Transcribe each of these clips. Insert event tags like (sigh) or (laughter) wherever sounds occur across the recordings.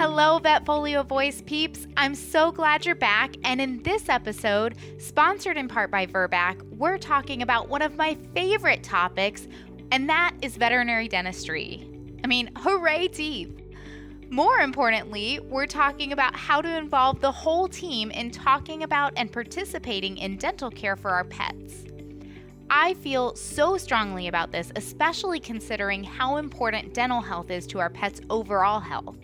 Hello, Vetfolio Voice peeps. I'm so glad you're back. And in this episode, sponsored in part by Virbac, we're talking about one of my favorite topics, and that is veterinary dentistry. I mean, hooray, teeth! More importantly, we're talking about how to involve the whole team in talking about and participating in dental care for our pets. I feel so strongly about this, especially considering how important dental health is to our pets' overall health.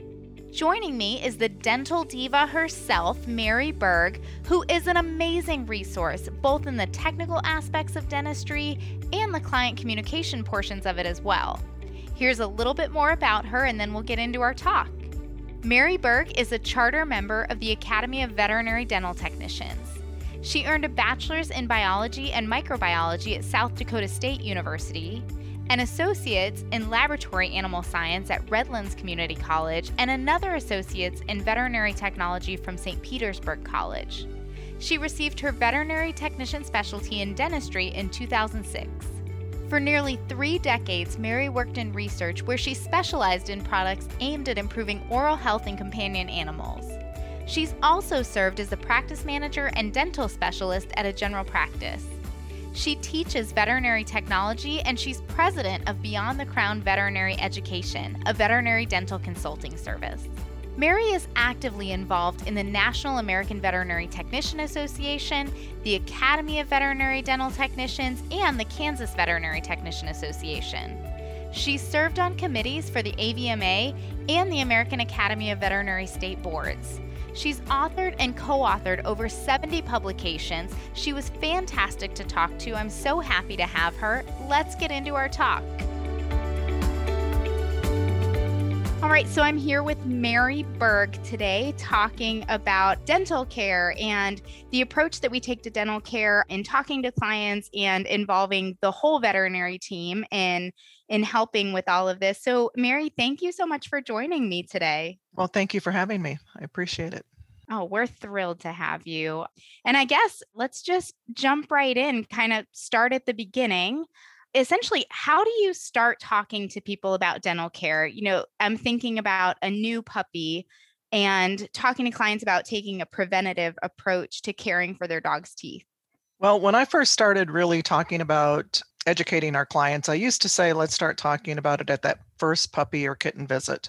Joining me is the dental diva herself, Mary Berg, who is an amazing resource both in the technical aspects of dentistry and the client communication portions of it as well. Here's a little bit more about her, and then we'll get into our talk. Mary Berg is a charter member of the Academy of Veterinary Dental Technicians. She earned a bachelor's in biology and microbiology at South Dakota State University an associate's in laboratory animal science at Redlands Community College, and another associate's in veterinary technology from St. Petersburg College. She received her veterinary technician specialty in dentistry in 2006. For nearly three decades, Mary worked in research where she specialized in products aimed at improving oral health in companion animals. She's also served as a practice manager and dental specialist at a general practice. She teaches veterinary technology and she's president of Beyond the Crown Veterinary Education, a veterinary dental consulting service. Mary is actively involved in the National American Veterinary Technician Association, the Academy of Veterinary Dental Technicians, and the Kansas Veterinary Technician Association. She served on committees for the AVMA and the American Academy of Veterinary State Boards. She's authored and co authored over 70 publications. She was fantastic to talk to. I'm so happy to have her. Let's get into our talk. All right, so I'm here with Mary Berg today talking about dental care and the approach that we take to dental care in talking to clients and involving the whole veterinary team in in helping with all of this. So, Mary, thank you so much for joining me today. Well, thank you for having me. I appreciate it. Oh, we're thrilled to have you. And I guess let's just jump right in, kind of start at the beginning. Essentially, how do you start talking to people about dental care? You know, I'm thinking about a new puppy and talking to clients about taking a preventative approach to caring for their dog's teeth. Well, when I first started really talking about educating our clients, I used to say, let's start talking about it at that first puppy or kitten visit.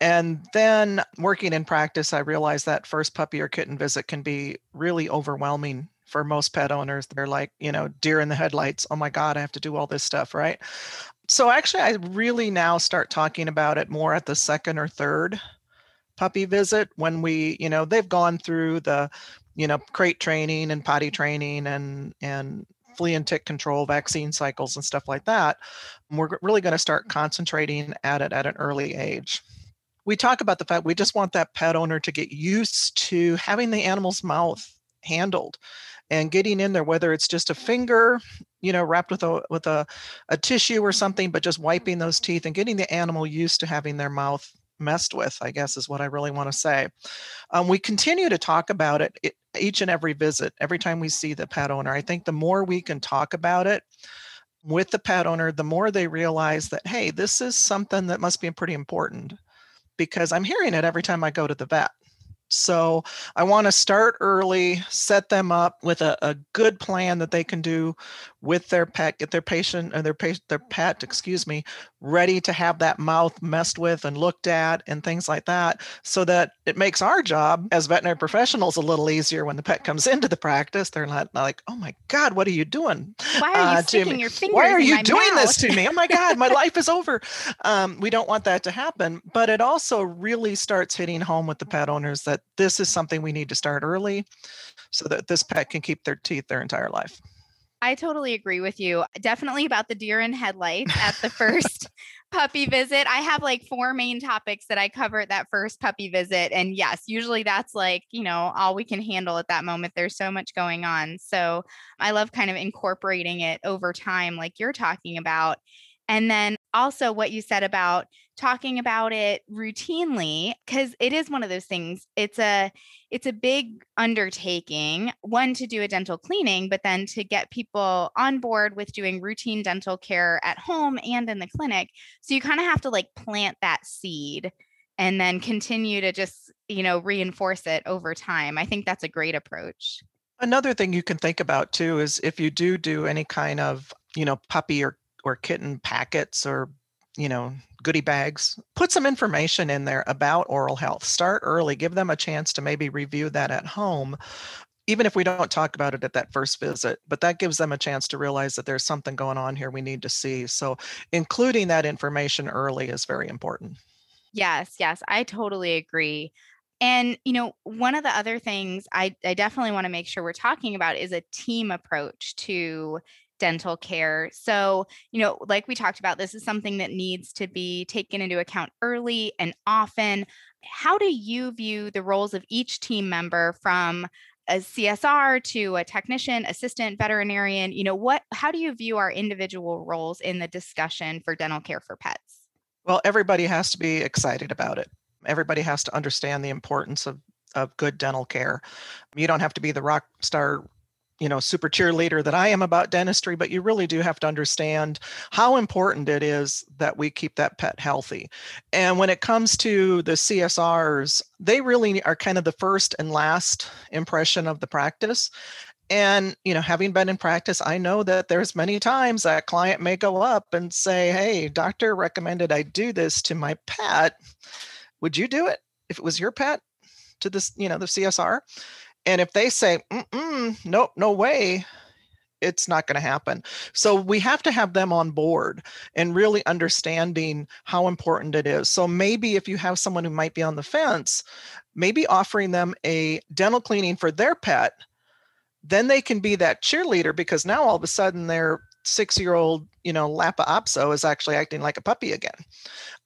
And then working in practice, I realized that first puppy or kitten visit can be really overwhelming for most pet owners. They're like, you know, deer in the headlights. Oh my God, I have to do all this stuff, right? So actually, I really now start talking about it more at the second or third puppy visit when we, you know, they've gone through the, you know, crate training and potty training and, and, flea and tick control vaccine cycles and stuff like that we're really going to start concentrating at it at an early age we talk about the fact we just want that pet owner to get used to having the animal's mouth handled and getting in there whether it's just a finger you know wrapped with a with a, a tissue or something but just wiping those teeth and getting the animal used to having their mouth messed with i guess is what i really want to say. Um, we continue to talk about it, it each and every visit every time we see the pet owner. I think the more we can talk about it with the pet owner the more they realize that hey this is something that must be pretty important because I'm hearing it every time I go to the vet. So I want to start early, set them up with a, a good plan that they can do with their pet, get their patient or their patient, their pet, excuse me, ready to have that mouth messed with and looked at and things like that, so that it makes our job as veterinary professionals a little easier when the pet comes into the practice. They're not like, "Oh my God, what are you doing? Why are you uh, sticking your fingers? Why are you doing mouth? this to me? Oh my God, my (laughs) life is over." Um, we don't want that to happen, but it also really starts hitting home with the pet owners that this is something we need to start early, so that this pet can keep their teeth their entire life. I totally agree with you. Definitely about the deer in headlights at the first (laughs) puppy visit. I have like four main topics that I cover at that first puppy visit. And yes, usually that's like, you know, all we can handle at that moment. There's so much going on. So I love kind of incorporating it over time, like you're talking about. And then also what you said about talking about it routinely because it is one of those things it's a it's a big undertaking one to do a dental cleaning but then to get people on board with doing routine dental care at home and in the clinic so you kind of have to like plant that seed and then continue to just, you know, reinforce it over time. I think that's a great approach. Another thing you can think about too is if you do do any kind of, you know, puppy or or kitten packets or you know goodie bags put some information in there about oral health. Start early give them a chance to maybe review that at home even if we don't talk about it at that first visit but that gives them a chance to realize that there's something going on here we need to see. So including that information early is very important. Yes yes i totally agree. And you know one of the other things i, I definitely want to make sure we're talking about is a team approach to dental care. So, you know, like we talked about, this is something that needs to be taken into account early and often. How do you view the roles of each team member from a CSR to a technician, assistant, veterinarian? You know, what how do you view our individual roles in the discussion for dental care for pets? Well, everybody has to be excited about it. Everybody has to understand the importance of of good dental care. You don't have to be the rock star you know super cheerleader that i am about dentistry but you really do have to understand how important it is that we keep that pet healthy. And when it comes to the csrs they really are kind of the first and last impression of the practice. And you know having been in practice i know that there's many times that client may go up and say hey doctor recommended i do this to my pet. Would you do it if it was your pet to this you know the csr and if they say, nope, no way, it's not going to happen. So we have to have them on board and really understanding how important it is. So maybe if you have someone who might be on the fence, maybe offering them a dental cleaning for their pet, then they can be that cheerleader because now all of a sudden their six year old, you know, Lhasa Apso is actually acting like a puppy again.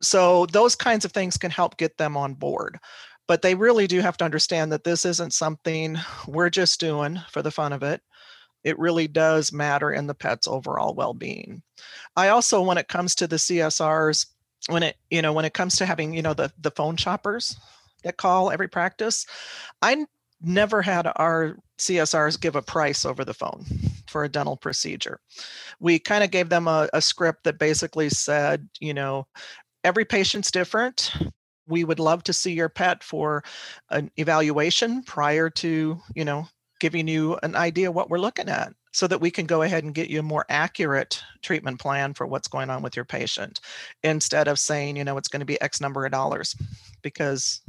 So those kinds of things can help get them on board but they really do have to understand that this isn't something we're just doing for the fun of it. It really does matter in the pet's overall well-being. I also when it comes to the csrs when it you know when it comes to having you know the the phone shoppers that call every practice i never had our csrs give a price over the phone for a dental procedure. We kind of gave them a, a script that basically said you know every patient's different we would love to see your pet for an evaluation prior to you know giving you an idea what we're looking at so that we can go ahead and get you a more accurate treatment plan for what's going on with your patient instead of saying you know it's going to be x number of dollars because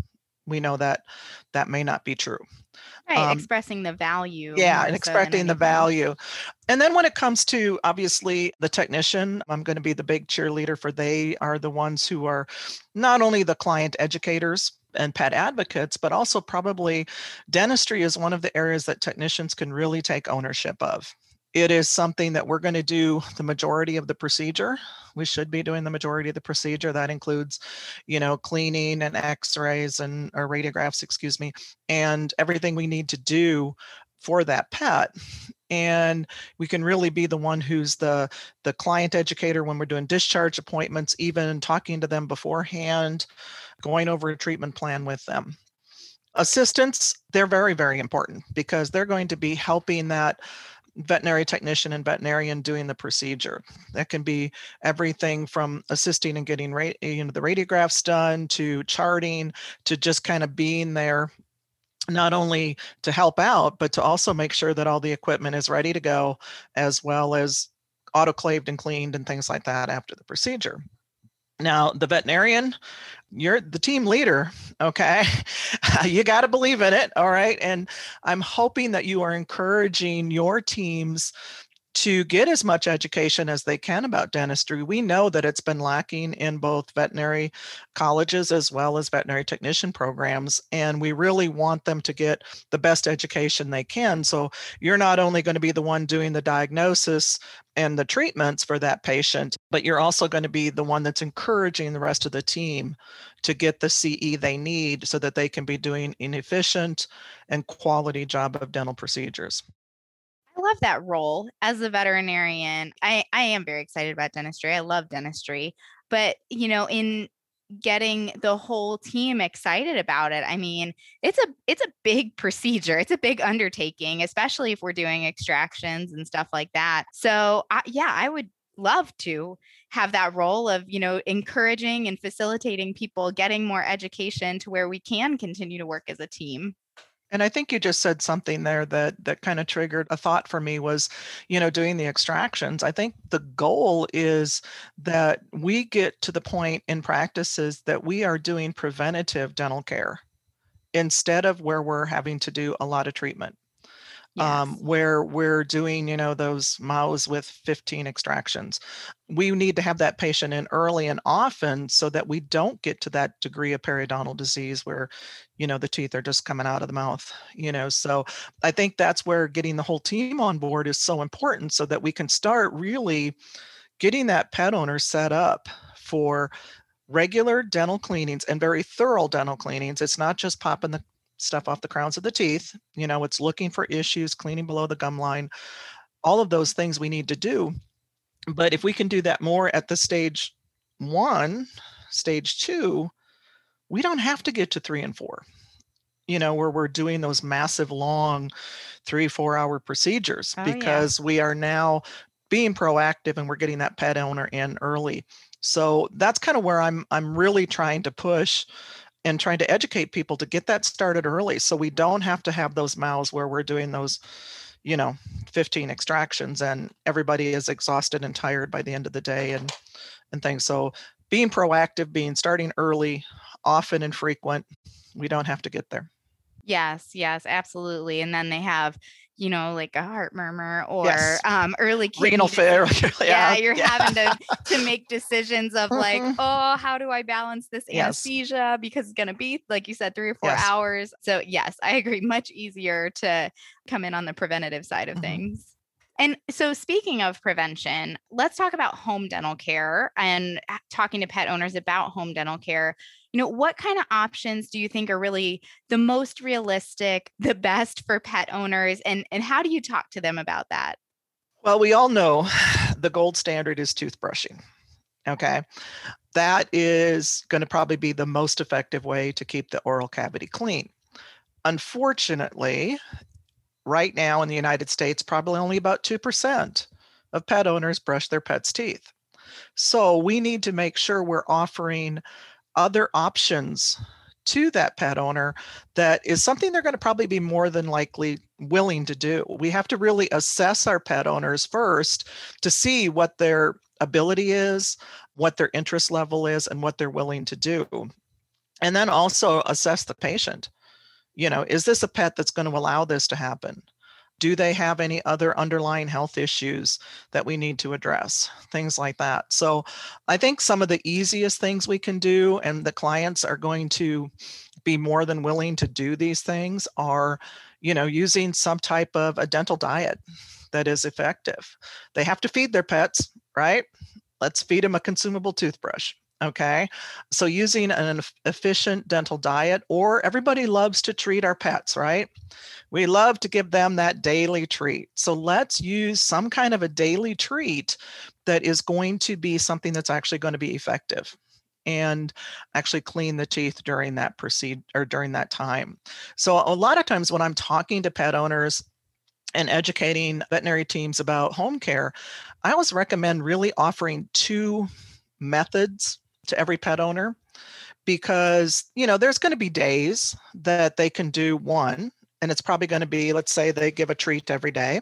we know that that may not be true Right, um, expressing the value. Yeah, and expressing the value. And then when it comes to obviously the technician, I'm going to be the big cheerleader for they are the ones who are not only the client educators and pet advocates, but also probably dentistry is one of the areas that technicians can really take ownership of it is something that we're going to do the majority of the procedure. We should be doing the majority of the procedure. That includes you know cleaning and x-rays and or radiographs excuse me and everything we need to do for that pet. And we can really be the one who's the the client educator when we're doing discharge appointments even talking to them beforehand going over a treatment plan with them. Assistants they're very very important because they're going to be helping that veterinary technician and veterinarian doing the procedure. That can be everything from assisting and getting ra- eh, you know the radiographs done to charting to just kind of being there not only to help out but to also make sure that all the equipment is ready to go as well as autoclaved and cleaned and things like that after the procedure. Now, the veterinarian, you're the team leader, okay? (laughs) you got to believe in it, all right? And I'm hoping that you are encouraging your teams to get as much education as they can about dentistry. We know that it's been lacking in both veterinary colleges as well as veterinary technician programs, and we really want them to get the best education they can. So you're not only going to be the one doing the diagnosis and the treatments for that patient, but you're also going to be the one that's encouraging the rest of the team to get the CE they need so that they can be doing an efficient and quality job of dental procedures. Love that role as a veterinarian. I, I am very excited about dentistry. I love dentistry. But, you know, in getting the whole team excited about it. I mean, it's a it's a big (laughs) procedure. It's a big undertaking, especially if we're doing extractions and stuff like that. So, I, yeah, I would love to have that role of, you know, encouraging and facilitating people getting more education to where we can continue to work as a team. And I think you just said something there that that kind of triggered a thought for me was, you know, doing the extractions. I think the goal is that we get to the point in practices that we are doing preventative dental care instead of where we're having to do a lot of treatment. Um, yes. Um, where we're doing, you know, those mouths with 15 extractions. We need to have that patient in early and often so that we don't get to that degree of periodontal disease where, you know, the teeth are just coming out of the mouth, you know. So I think that's where getting the whole team on board is so important so that we can start really getting that pet owner set up for regular dental cleanings and very thorough dental cleanings. It's not just popping the stuff off the crowns of the teeth. You know, it's looking for issues, cleaning below the gum line, all of those things we need to do. But if we can do that more at the stage one, stage two, we don't have to get to three and four, you know, where we're doing those massive, long three, four hour procedures oh, because yeah. we are now being proactive and we're getting that pet owner in early. So that's kind of where I'm I'm really trying to push and trying to educate people to get that started early so we don't have to have those mouths where we're doing those you know 15 extractions and everybody is exhausted and tired by the end of the day and and things. So being proactive being starting early often and frequent we don't have to get there. Yes yes absolutely and then they have you know, like a heart murmur or yes. um, early renal failure. (laughs) yeah, you're yeah. having to (laughs) to make decisions of like, mm-hmm. oh, how do I balance this anesthesia because it's gonna be like you said, three or four yes. hours. So yes, I agree. Much easier to come in on the preventative side of mm-hmm. things. And so, speaking of prevention, let's talk about home dental care and talking to pet owners about home dental care you know what kind of options do you think are really the most realistic the best for pet owners and and how do you talk to them about that? Well we all know (sighs) the gold standard is toothbrushing okay? That is going to probably be the most effective way to keep the oral cavity clean. Unfortunately right now in the united states probably only about 2% of pet owners brush their pets teeth. So we need to make sure we're offering other options to that pet owner that is something they're going to probably be more than likely willing to do. We have to really assess our pet owners first to see what their ability is, what their interest level is, and what they're willing to do. And then also assess the patient. You know, is this a pet that's going to allow this to happen? Do they have any other underlying health issues that we need to address? Things like that. So I think some of the easiest things we can do, and the clients are going to be more than willing to do these things, are you know using some type of a dental diet that is effective. They have to feed their pets, right? Let's feed them a consumable toothbrush. Okay. So using an efficient dental diet, or everybody loves to treat our pets, right? We love to give them that daily treat. So let's use some kind of a daily treat that is going to be something that's actually going to be effective and actually clean the teeth during that proceed or during that time. So a lot of times when I'm talking to pet owners and educating veterinary teams about home care, I always recommend really offering two methods to every pet owner because you know there's going to be days that they can do one and it's probably going to be let's say they give a treat every day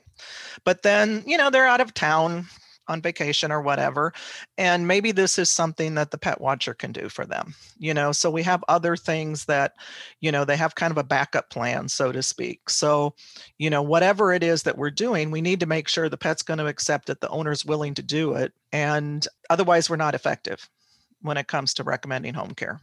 but then you know they're out of town on vacation or whatever and maybe this is something that the pet watcher can do for them you know? So we have other things that you know they have kind of a backup plan so to speak. So you know whatever it is that we're doing we need to make sure the pet's going to accept it the owner's willing to do it and otherwise we're not effective when it comes to recommending home care.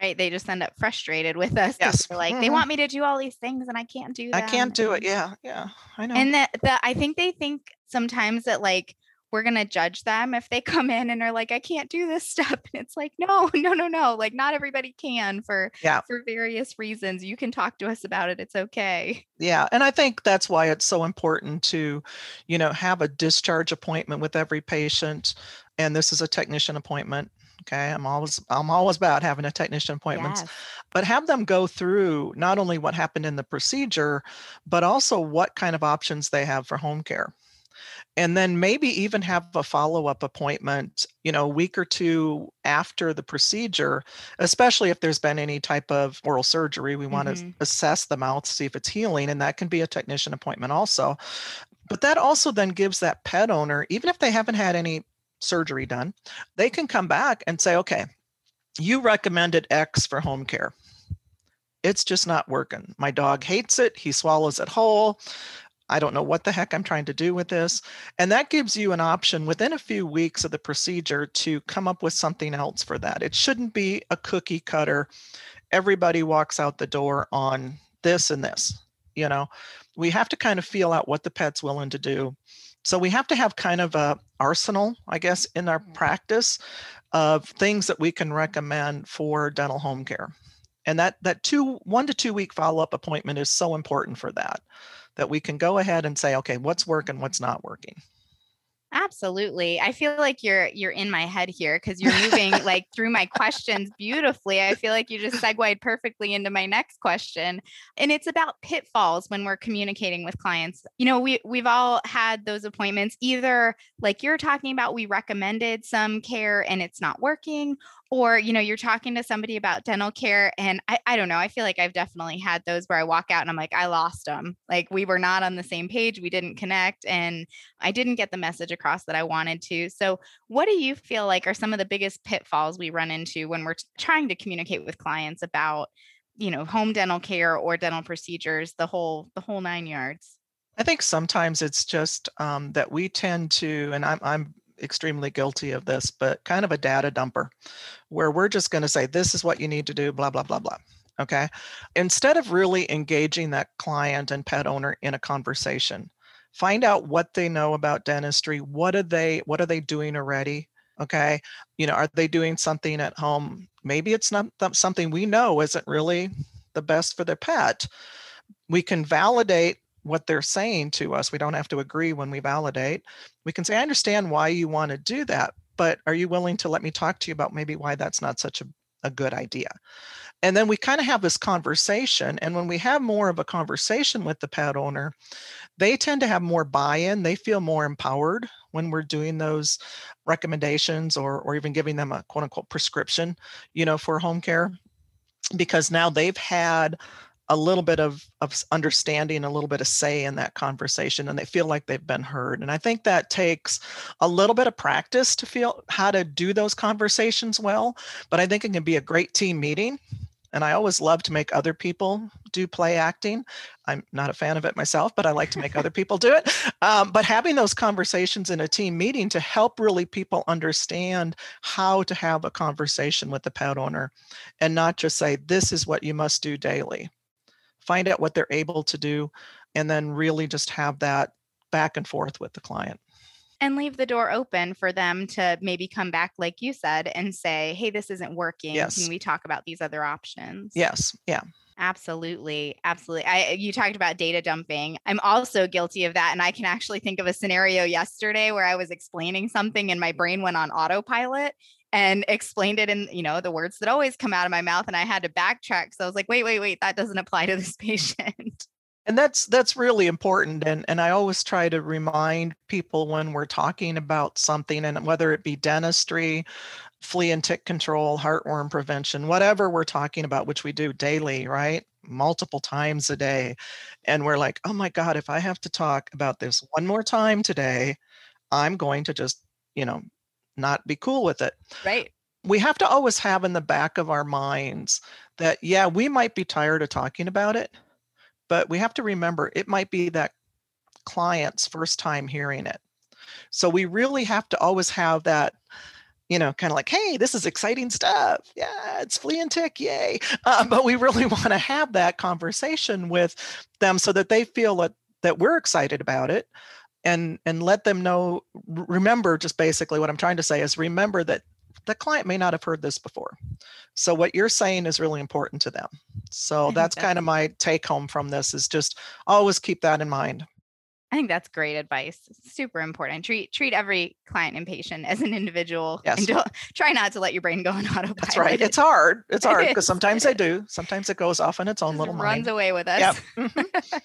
Right. They just end up frustrated with us. Yes. Like mm-hmm. they want me to do all these things and I can't do that. I can't do it. Yeah. Yeah. I know. And that the I think they think sometimes that like we're going to judge them if they (laughs) come in and are like, I can't do this stuff. And it's like, no, (laughs) no, no, no. Like not everybody can for, yeah. for various reasons. You can talk to us about it. It's okay. Yeah. And I think that's why it's so important to, you know, have a discharge appointment with every patient. And this is a technician appointment okay i'm always i'm always about having a technician appointments yes. but have them go through not only what happened in the procedure but also what kind of options they have for home care and then maybe even have a follow-up appointment you know a week or two after the procedure especially if there's been any type of oral surgery we want mm-hmm. to assess the mouth see if it's healing and that can be a technician appointment also but that also then gives that pet owner even if they haven't had any surgery done they can come back and say okay you recommended x for home care it's just not working my dog hates it he swallows it whole I don't know what the heck I'm trying to do with this. And that gives you an option within a few weeks of the procedure to come up with something else for that. It shouldn't be a cookie cutter. Everybody walks out the door on this and this. You know, we have to kind of feel out what the pet's willing to do. So we have to have kind of a arsenal, I guess, in our mm. practice of things that we can recommend for dental home care. And that that two one to two week follow up appointment is so important for that that we can go ahead and say, okay, what's working, what's not working. Absolutely. I feel like you're you're in my head here because you're moving (laughs) like through my questions beautifully. I feel like you just segued perfectly into my next question. And it's about pitfalls when we're communicating with clients. You know, we we've all had those appointments either like you're talking about we recommended some care and it's not working or you know you're talking to somebody about dental care and I, I don't know i feel like i've definitely had those where i walk out and i'm like i lost them like we were not on the same page we didn't connect and i didn't get the message across that i wanted to. So what do you feel like are some of the biggest pitfalls we run into when we're trying to communicate with clients about you know home dental care or dental procedures the whole the whole nine yards? I think sometimes it's just um, that we tend to, and I'm, I'm extremely guilty of this, but kind of a data dumper where we're just going to say, this is what you need to do, blah, blah, blah, blah. Okay. Instead of really engaging that client and pet owner in a conversation, find out what they know about dentistry. What are they, what are they doing already? Okay. You know, are they doing something at home? Maybe it's not something we know isn't really the best for their pet. We can validate what they're saying to us. We don't have to agree when we validate. We can say, I understand why you want to do that, but are you willing to let me talk to you about maybe why that's not such a, a good idea? And then we kind of have this conversation. And when we have more of a conversation with the pet owner, they tend to have more buy in. They feel more empowered when we're doing those recommendations or, or even giving them a quote unquote prescription, you know, for home care because now they've had a little bit of, of understanding, a little bit of say in that conversation, and they feel like they've been heard. And I think that takes a little bit of practice to feel how to do those conversations well. But I think it can be a great team meeting. And I always love to make other people do play acting. I'm not a fan of it myself, but I like to make other (laughs) people do it. Um, but having those conversations in a team meeting to help really people understand how to have a conversation with the pet owner and not just say, this is what you must do daily find out what they're able to do, and then really just have that back and forth with the client. And leave the door open for them to maybe come back, like you said, and say, hey, this isn't working. Yes. Can we talk about these other options? Yes. Yeah. Absolutely. Absolutely. I you talked about data dumping. I'm also guilty of that and I can actually think of a scenario yesterday where I was explaining something and my brain went on autopilot and explained it in you know the words that always come out of my mouth and i had to backtrack so i was like wait wait wait that doesn't apply to this (laughs) patient. And that's that's really important and and i always try to remind people when we're talking about something and whether it be dentistry flea and tick control heartworm prevention whatever we're talking about which we do daily right? Multiple times a day. And we're like oh my god if i have to talk about this one more time today i'm going to just you know not be cool with it. Right. We have to always have in the back of our minds that, yeah, we might be tired of talking about it, but we have to remember it might be that client's first time hearing it. So we really have to always have that you know, kind of like, hey, this is exciting stuff. Yeah, it's flea and tick, yay. (laughs) Uh, but we really (laughs) want to have that conversation with them so that they feel that, that we're excited about it and and let them know remember just basically what i'm trying to say is remember that the client may not have heard this before. So what you're saying is really important to them. So mm-hmm, that's kind of my take home from this is just always keep that in mind I think that's great advice. Super important. Treat treat every client and patient as an individual. Yes. And don't, try not to let your brain go on autopilot. (laughs) That's right. It's hard. It's hard (laughs) because sometimes I do. Sometimes it goes off on its own little runs mind. Runs away with us. Yep. (laughs)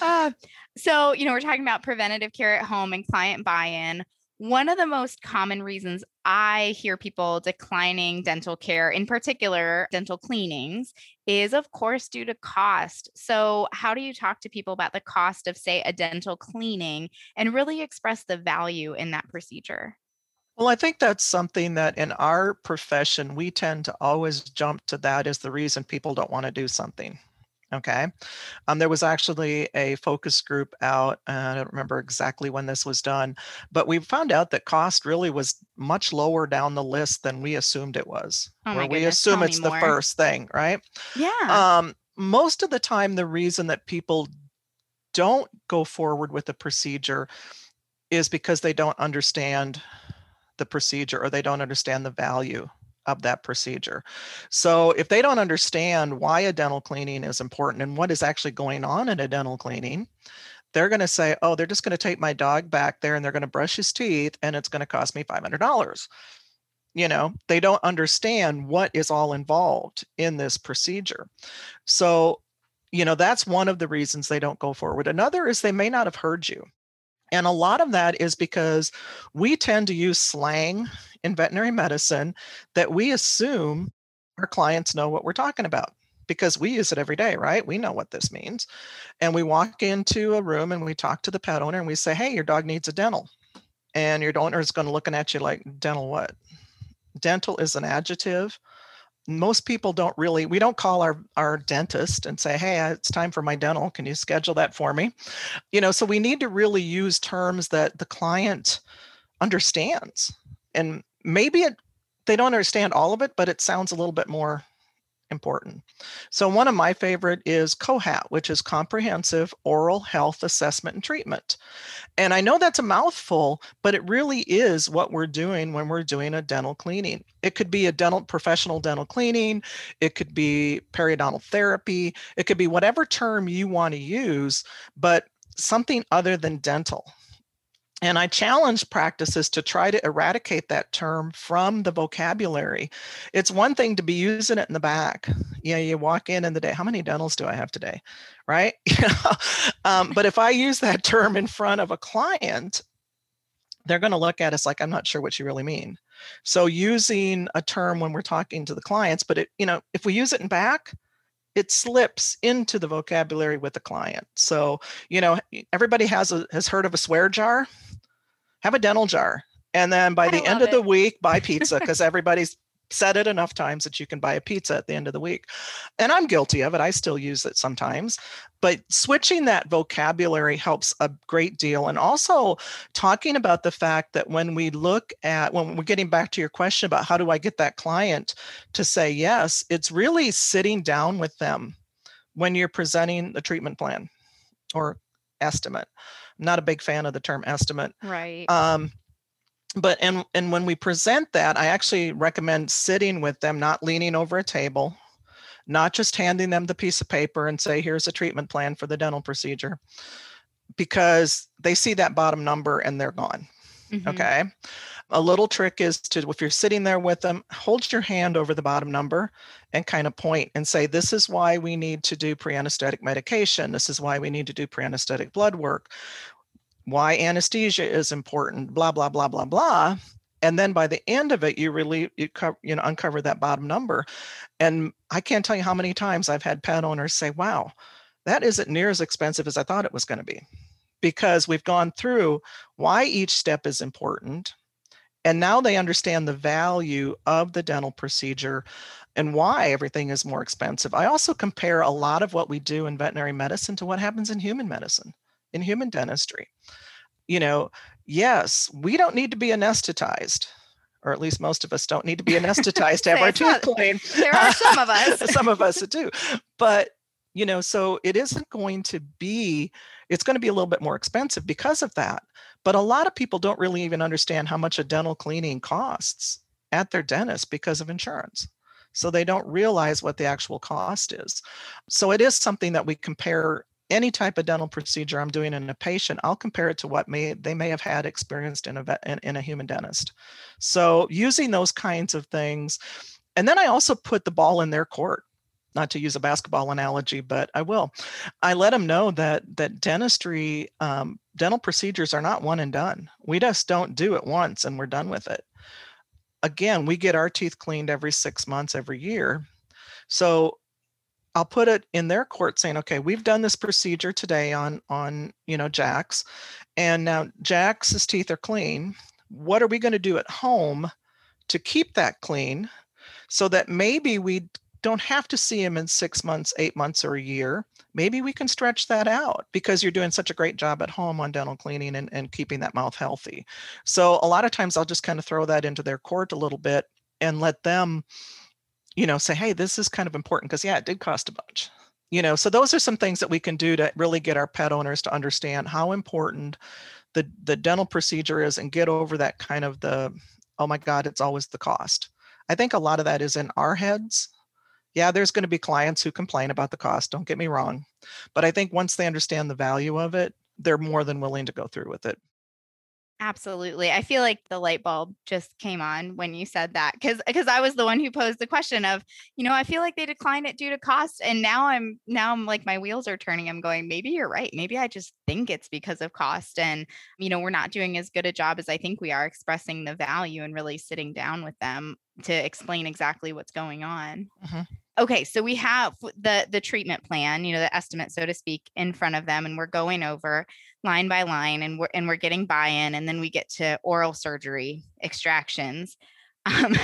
Uh, so you know we're talking about preventative care at home and client buy-in. One of the most common reasons I hear people declining dental care, in particular dental cleanings, is of course due to cost. So, how do you talk to people about the cost of, say, a dental cleaning and really express the value in that procedure? Well, I think that's something that in our profession, we tend to always jump to that as the reason people don't want to do something. Okay. Um, there was actually a focus group out. Uh, I don't remember exactly when this was done, but we found out that cost really was much lower down the list than we assumed it was. Oh where we assume Tell it's the first thing, right? Yeah. Um, most of the time, the reason that people don't go forward with the procedure is because they don't understand the procedure or they don't understand the value of that procedure. So if they don't understand why a dental cleaning is important and what is actually going on in a dental cleaning, they're going to say, oh, they're just going to take my dog back there and they're going to brush his teeth and it's going to cost me $500. You know, they don't understand what is all involved in this procedure. So, you know, that's one of the reasons they don't go forward. Another is they may not have heard you. And a lot of that is because we tend to use slang in veterinary medicine that we assume our clients know what we're talking about because we use it every day, right? We know what this means. And we walk into a room and we talk to the pet owner and we say, hey, your dog needs a dental. And your owner is going to looking at you like, dental what? Dental is an adjective most people don't really we don't call our our dentist and say hey uh, it's time for my dental. Can you schedule that for me? You know so we need to really use terms that the client understands. And maybe it, they don't understand all of it but it sounds a little bit more important. So one of my favorite is COHAT, which is Comprehensive Oral Health Assessment and Treatment. And I know that's a mouthful, but it really is what we're doing when we're doing a dental cleaning. It could be a dental professional dental cleaning, it could be periodontal therapy, it could be whatever term you want to use, but something other than dental. And I challenge practices to try to eradicate that term from the vocabulary. It's one thing to be using it in the back. You know, you walk in in the day, how many dentals do I have today? Right? (laughs) um, but if I use that term in front of a client, they're going to look at us like, I'm not sure what you really mean. So using a term when we're talking to the clients, but it, you know, if we use it in back, it slips into the vocabulary with the client. So, you know, everybody has a, has heard of a swear jar have a dental jar. And then by the end of it. the week, buy pizza because (laughs) everybody's said it enough times that you can buy a pizza at the end of the week. And I'm guilty of it. I still use it sometimes. But switching that vocabulary helps a great deal. And also talking about the fact that when we look at, when we're getting back to your question about how do I get that client to say yes, it's really sitting down with them when you're presenting the treatment plan or estimate. I'm not a big fan of the term estimate. Right. Um, but and and when we present that, I actually recommend sitting with them, not leaning over a table, not just handing them the piece of paper and say, "Here's a treatment plan for the dental procedure," because they see that bottom number and they're gone. Mm-hmm. Okay. A little trick is to, if you're sitting there with them, hold your hand over the bottom number and kind of point and say, This is why we need to do pre anesthetic medication. This is why we need to do pre anesthetic blood work. Why anesthesia is important, blah, blah, blah, blah, blah. And then by the end of it, you really you, co- you know uncover that bottom number. And I can't tell you how many times I've had pet owners say, Wow, that isn't near as expensive as I thought it was going to be because we've gone through why each step is important and now they understand the value of the dental procedure and why everything is more expensive. I also compare a lot of what we do in veterinary medicine to what happens in human medicine, in human dentistry. You know, yes, we don't need to be anesthetized or at least most of us don't need to be (laughs) anesthetized to have our tooth cleaned. (laughs) There are some of us. (laughs) some of us do. But, you know, so it isn't going to be, it's going to be a little bit more expensive because of that. But a lot of people don't really even understand how much a dental cleaning costs at their dentist because of insurance. So they don't realize what the actual cost is. So it is something that we compare any type of dental procedure I'm doing in a patient, I'll compare it to what may they may have had experienced in a vet, in, in a human dentist. So using those kinds of things, and then I also put the ball in their court. Not to use a basketball analogy, but I will. I let them know that that dentistry, um, dental procedures are not one and done. We just don't do it once and we're done with it. Again, we get our teeth cleaned every six months, every year. So I'll put it in their court saying, okay, we've done this procedure today on on you know Jack's, and now Jack's teeth are clean. What are we going to do at home to keep that clean, so that maybe we don't have to see him in six months, eight months, or a year. Maybe we can stretch that out because you're doing such a great job at home on dental cleaning and, and keeping that mouth healthy. So a lot of times I'll just kind of throw that into their court a little bit and let them you know, say, hey, this is kind of important because, yeah, it did cost a bunch. You know, so those are some things that we can do to really get our pet owners to understand how important the, the dental procedure is and get over that kind of the, oh my God, it's always the cost. I think a lot of that is in our heads. Yeah, there's going to be clients who complain about the cost, don't get me wrong. But I think once they understand the value of it, they're more than willing to go through with it. Absolutely. I feel like the light bulb just came on when you said that cuz cuz I was the one who posed the question of, you know, I feel like they declined it due to cost and now I'm now I'm like my wheels are turning. I'm going, maybe you're right. Maybe I just think it's because of cost and you know, we're not doing as good a job as I think we are expressing the value and really sitting down with them to explain exactly what's going on. Mm-hmm okay so we have the the treatment plan you know the estimate so to speak in front of them and we're going over line by line and we're and we're getting buy-in and then we get to oral surgery extractions (laughs) um,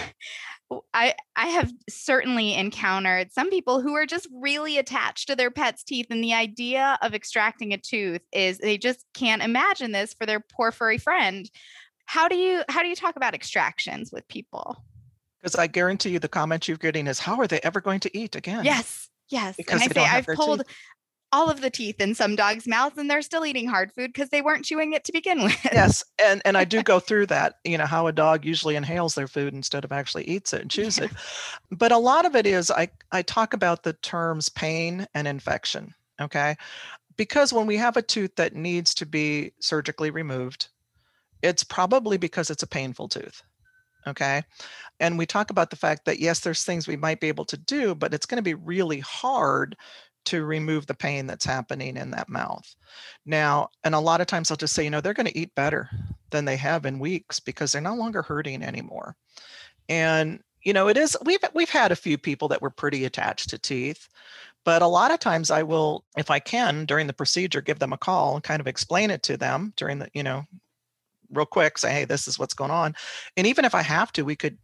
I I have certainly encountered some people who are just really attached to their pet's teeth and the idea of extracting a tooth is they just can't imagine this for their poor furry friend. How do you how do you talk about extractions with people? Because I guarantee you the comment you're getting is how are they ever going to eat again? Yes. Yes. Because and I say I've pulled teeth. all of the teeth in some dogs' mouths and they're still eating hard food because they weren't chewing it to begin with. Yes. And and I do go (laughs) through that, you know, how a dog usually inhales their food instead of actually eats it and chews yeah. it. But a lot of it is I I talk about the terms pain and infection. Okay. Because when we have a tooth that needs to be surgically removed, it's probably because it's a painful tooth. Okay. And we talk about the fact that, yes, there's things we might be able to do, but it's going to be really hard to remove the pain that's happening in that mouth. Now, and a lot of times I'll just say, you know, they're going to eat better than they have in weeks because they're no longer hurting anymore. And you know, it is we've we've had a few people that were pretty attached to teeth, but a lot of times I will, if I can, during the procedure, give them a call and kind of explain it to them during the, you know, real quick, say, hey, this is what's going on. And even if I have to, we could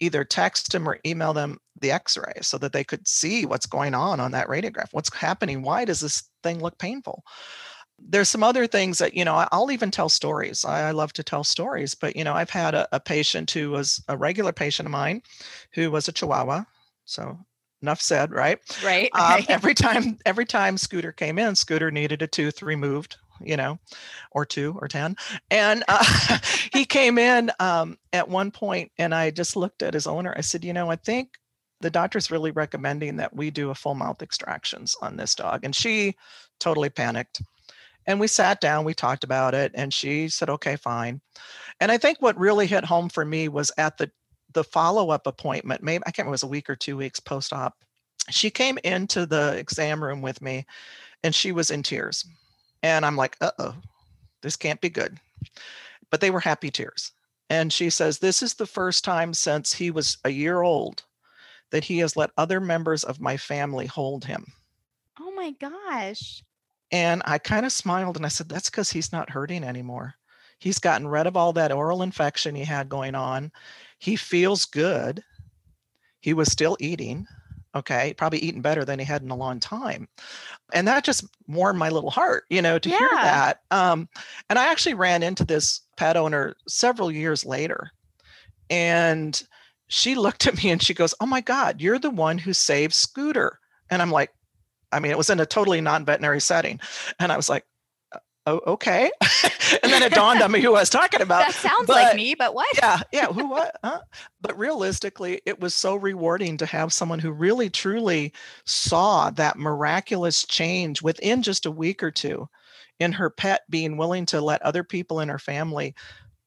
either text them or email them the x-ray so that they could see what's going on on that radiograph. What's happening? Why does this thing look painful? There's some other things that, you know, I'll even tell stories. I, love to tell stories, but, you know, I've had a, a patient who was a regular patient of mine who was a Chihuahua. So enough said right right, (laughs) um, every time every time scooter came in scooter needed a tooth removed you know, or two or 10. And uh, (laughs) he came in um, at one point and I just looked at his owner. I said, you know, I think the doctor's really recommending that we do a full mouth extractions on this dog. And she totally panicked. And we sat down, we talked about it, and she said, okay, fine. And I think what really hit home for me was at the the follow-up appointment, maybe I can't remember, it was a week or two weeks post-op. She came into the exam room with me and she was in tears and I'm like, uh oh, this can't be good. But they were happy tears. And she says, This is the first time since he was a year old that he has let other members of my family hold him. Oh my gosh. And I kind of smiled and I said, That's because he's not hurting anymore. He's gotten rid of all that oral infection he had going on. He feels good. He was still eating okay probably eaten better than he had in a long time and that just warmed my little heart you know to yeah. hear that um, and i actually ran into this pet owner several years later and she (laughs) looked at me and she goes oh my god you're the one who saved scooter and i'm like i mean it was in a totally non-veterinary setting and i was like oh, okay. (laughs) and then it dawned on me who I was talking about. That sounds but, like me, but what? yeah, (laughs) yeah. Who what? Huh? But realistically, it was so rewarding to have someone who really truly saw that miraculous change within just a week or two in her pet being willing to let other people in her family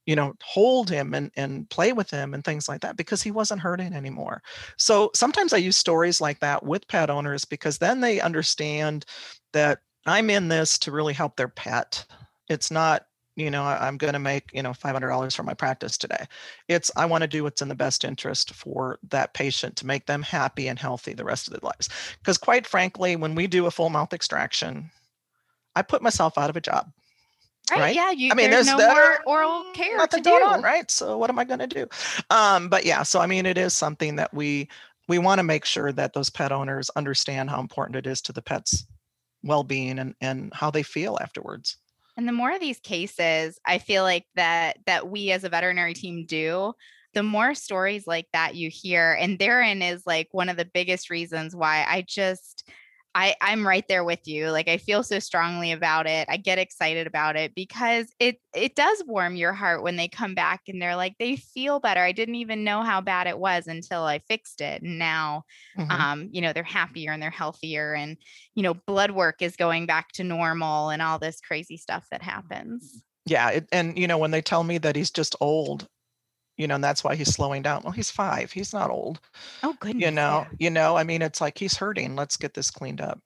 you know hold him and and play with him and things like that because he wasn't hurting anymore so sometimes i use stories like that with pet owners because then they understand that i'm in this to really help their pet it's not you know i'm going to make you know $500 for my practice today it's i want to do what's in the best interest for that patient to make them happy and healthy the rest of their lives because quite frankly when we do a full mouth extraction i put myself out of a job Right. right. Yeah. You, I mean, there's, there's no more oral care nothing to going on, right? So what am I going to do? Um, but yeah, so I mean, it is something that we we want to make sure that those pet owners understand how important it is to the pet's well-being and and how they feel afterwards. And the more of these cases, I feel like that that we as a veterinary team do, the more stories like that you hear, and therein is like one of the biggest reasons why I just I, I'm right there with you. Like I feel so strongly about it. I get excited about it because it it does warm your heart when they come back and they're like they feel better. I didn't even know how bad it was until I fixed it. And now mm-hmm. um, you know, they're happier and they're healthier and you know, blood work is going back to normal and all this crazy stuff that happens. Yeah, it, and you know, when they tell me that he's just old, you know, and that's why he's slowing down. Well, he's five. He's not old. Oh, goodness. You know, yeah. you know, I mean, it's like he's hurting. Let's get this cleaned up.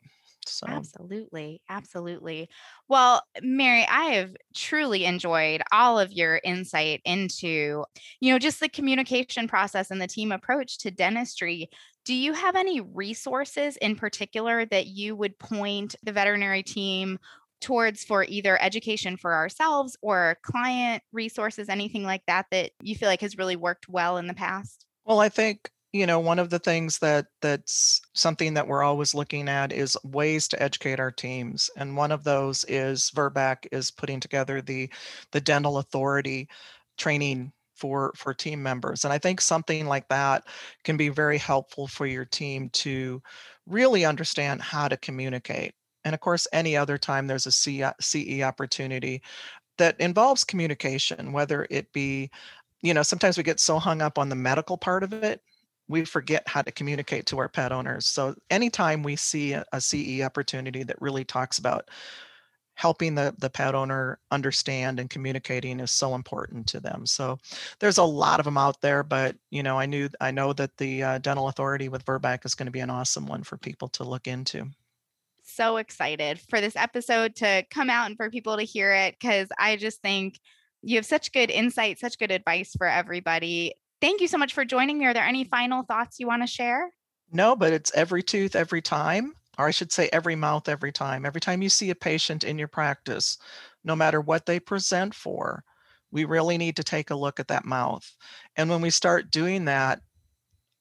So absolutely, absolutely. Well, Mary, I have truly enjoyed all of your insight into, you know, just the communication process and the team approach to dentistry. Do you have any resources in particular that you would point the veterinary team towards for either education for ourselves or client resources, anything like that that you feel like has really worked well in the past? Well, I think you know one of the things that that's something that we're always looking at is ways to educate our teams and one of those is Virbac is putting together the the dental authority training for for team members and i think something like that can be very helpful for your team to really understand how to communicate and of course, any other time there's a CE opportunity that involves communication, whether it be, you know, sometimes we get so hung up on the medical part of it, we forget how to communicate to our pet owners. So anytime we see a, CE opportunity that really talks about helping the, the pet owner understand and communicating is so important to them. So there's a lot of them out there, but you know, I knew I know that the uh, dental authority with Virbac is going to be an awesome one for people to look into so excited for this episode to come out and for people to hear it because I just think you have such good insight, such good advice for everybody. Thank you so much for joining me. Are there any final thoughts you want to share? No, but it's every tooth every time, or I should say every mouth every time. Every time you see a patient in your practice, no matter what they present for, we really need to take a look at that mouth. And when we start doing that,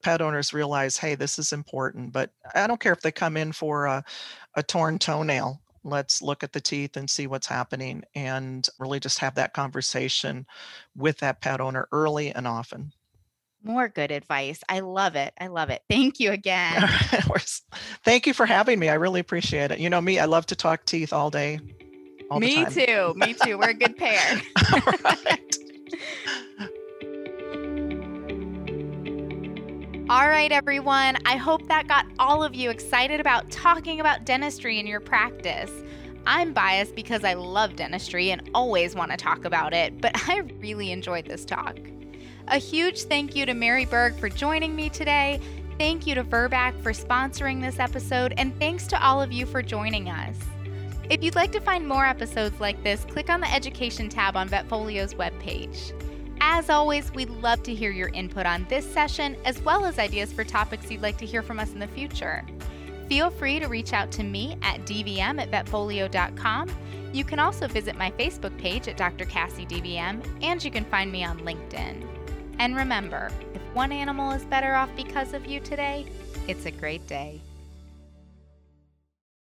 pet owners realize, hey, this is important. But I don't care if they come in for a, a torn toenail. Let's look at the teeth and see what's happening and really just have that conversation with that pet owner early and often. More good advice. I love it. I love it. Thank you (laughs) again. Thank you for having me. I really appreciate it. You know me, I love to talk teeth all day. All me too. Me too. We're a good pair. (laughs) all right. (laughs) All right, everyone. I hope that got all of you excited about talking about dentistry in your practice. I'm biased because I love dentistry and always want to talk about it, but (laughs) I really enjoyed this talk. A huge thank you to Mary Berg for joining me today. Thank you to Virbac for sponsoring this episode, and thanks to all of you for joining us. If you'd like to find more episodes like this, click on the Education tab on Vetfolio's webpage. As always, we'd love to hear your input on this session, as well as ideas for topics you'd like to hear from us in the future. Feel free to reach out to me at dvm at vetfolio.com. You can also visit my Facebook page at Dr. Cassie DVM, and you can find me on LinkedIn. And remember, if one animal is better off because of you today, it's a great day.